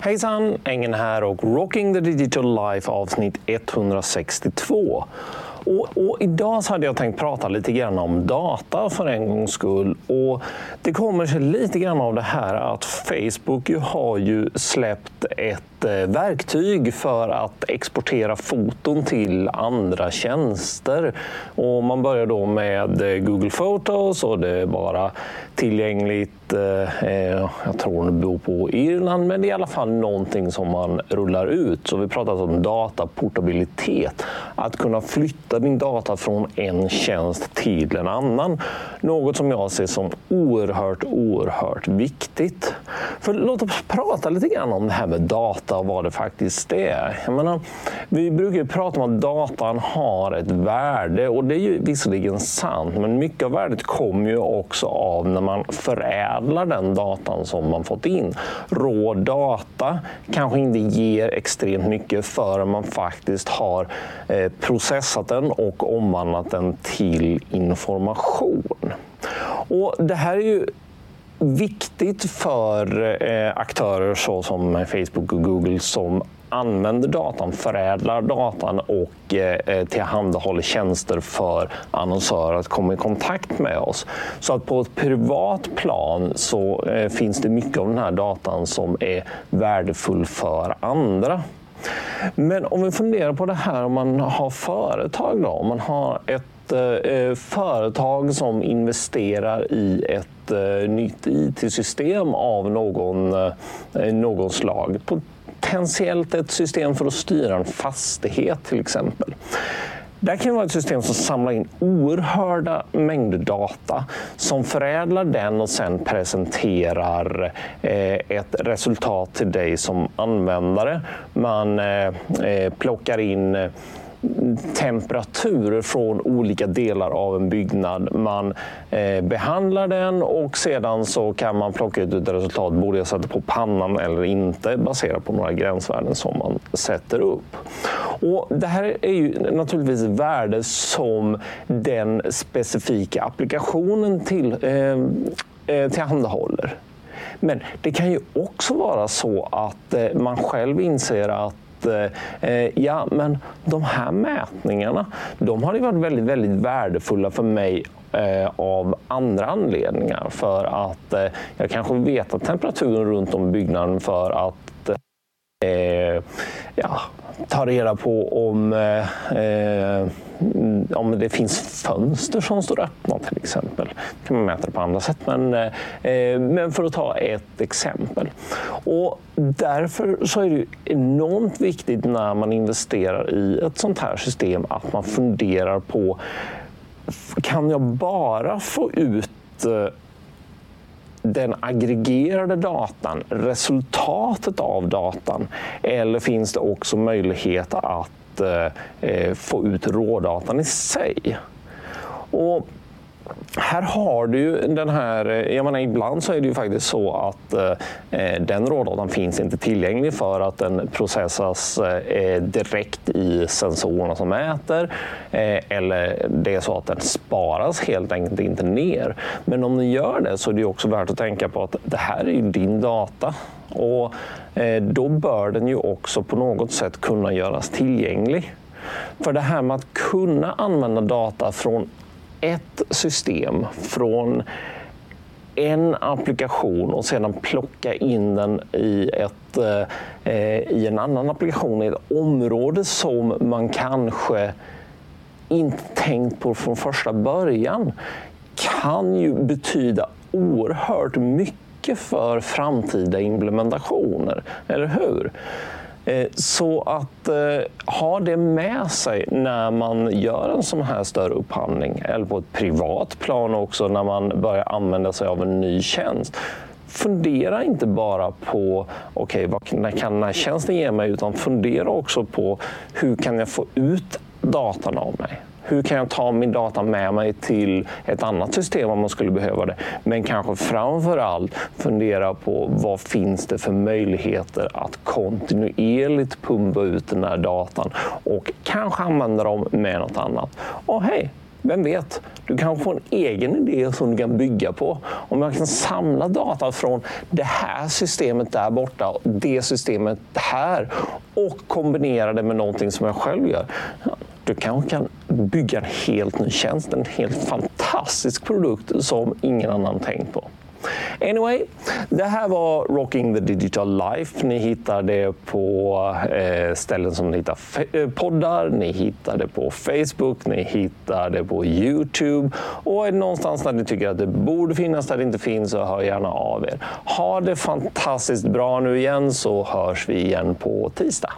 Hejsan! Engen här och Rocking the Digital Life avsnitt 162. Och, och, idag så hade jag tänkt prata lite grann om data för en gångs skull. Och det kommer sig lite grann av det här att Facebook ju har ju släppt ett eh, verktyg för att exportera foton till andra tjänster. Och man börjar då med eh, Google Photos och det är bara tillgängligt, eh, eh, jag tror det beror på Irland, men det är i alla fall någonting som man rullar ut. Så vi pratar alltså om dataportabilitet. Att kunna flytta din data från en tjänst till en annan. Något som jag ser som oerhört, oerhört viktigt. För låt oss prata lite grann om det här med data och vad det faktiskt är. Jag menar, vi brukar prata om att datan har ett värde och det är ju visserligen sant, men mycket av värdet kommer ju också av när man förädlar den datan som man fått in. Rå data kanske inte ger extremt mycket förrän man faktiskt har eh, processat den och omvandlat den till information. Och det här är ju viktigt för eh, aktörer såsom Facebook och Google som använder datan, förädlar datan och eh, eh, tillhandahåller tjänster för annonsörer att komma i kontakt med oss. Så att på ett privat plan så eh, finns det mycket av den här datan som är värdefull för andra. Men om vi funderar på det här om man har företag då, om man har ett eh, eh företag som investerar i ett eh, nytt IT-system av någon, eh, eh, någon slag. Potentiellt ett system för att styra en fastighet till exempel. Det kan vara ett system som samlar in oerhörda mängder data som förädlar den och sen presenterar eh, ett resultat till dig som användare. Man eh, eh, plockar in temperaturer från olika delar av en byggnad. Man eh, behandlar den och sedan så kan man plocka ut ett resultat. Borde jag sätta på pannan eller inte? Baserat på några gränsvärden som man sätter upp. Och det här är ju naturligtvis värde som den specifika applikationen till, eh, eh tillhandahåller. Men det kan ju också vara så att eh, man själv inser att Eh, eh, ja, men de här mätningarna, de har ju varit väldigt, väldigt värdefulla för mig eh, av andra anledningar. För att eh, jag kanske vet att temperaturen runt om i byggnaden för att eh, ja, ta reda på om, eh, eh, om det finns fönster som står öppna till exempel. Det kan man mäta det på andra sätt. Men, eh, eh, men för att ta ett exempel. Och därför så är det enormt viktigt när man investerar i ett sånt här system att man funderar på kan jag bara få ut eh, den aggregerade datan, resultatet av datan? Eller finns det också möjlighet att eh, eh få ut rådatan i sig? Och här har du den här, eh, jag menar, ibland så är det ju faktiskt så att eh, eh den rådatan finns inte tillgänglig för att den processas eh, eh, direkt i sensorerna som mäter. Eh, eller det är så att den sparas helt enkelt inte ner. Men om den gör det så är det också värt att tänka på att det här är ju din data. Och eh, då bör den ju också på något sätt kunna göras tillgänglig. För det här med att kunna använda data från ett system från en applikation och sedan plocka in den i, ett, eh, eh, i en annan applikation i ett område som man kanske inte tänkt på från första början kan ju betyda oerhört mycket för framtida implementationer, eller hur? Eh, så att eh, ha det med sig när man gör en sån här större upphandling eller på ett privat plan också när man börjar använda sig av en ny tjänst fundera inte bara på okay, vad kan den här tjänsten ge mig utan fundera också på hur kan jag få ut datan av mig? Hur kan jag ta min data med mig till ett annat system om man skulle behöva det? Men kanske framför allt fundera på vad finns det för möjligheter att kontinuerligt pumpa ut den här datan och kanske använda dem med något annat. Och hej, vem vet, Du kan få en egen idé som du kan bygga på. Om jag kan samla data från det här systemet där borta och det systemet här och kombinera det med någonting som jag själv gör. Du kanske kan bygga en helt ny tjänst, en helt fantastisk produkt som ingen annan tänkt på. Anyway, det här var Rocking the Digital Life. Ni hittar det på eh, ställen som ni hittar eh, poddar, ni hittar det på Facebook, ni hittar det på Youtube. Och är det någonstans där ni tycker att det borde finnas där det inte finns så hör gärna av er. Ha det fantastiskt bra nu igen så hörs vi igen på tisdag.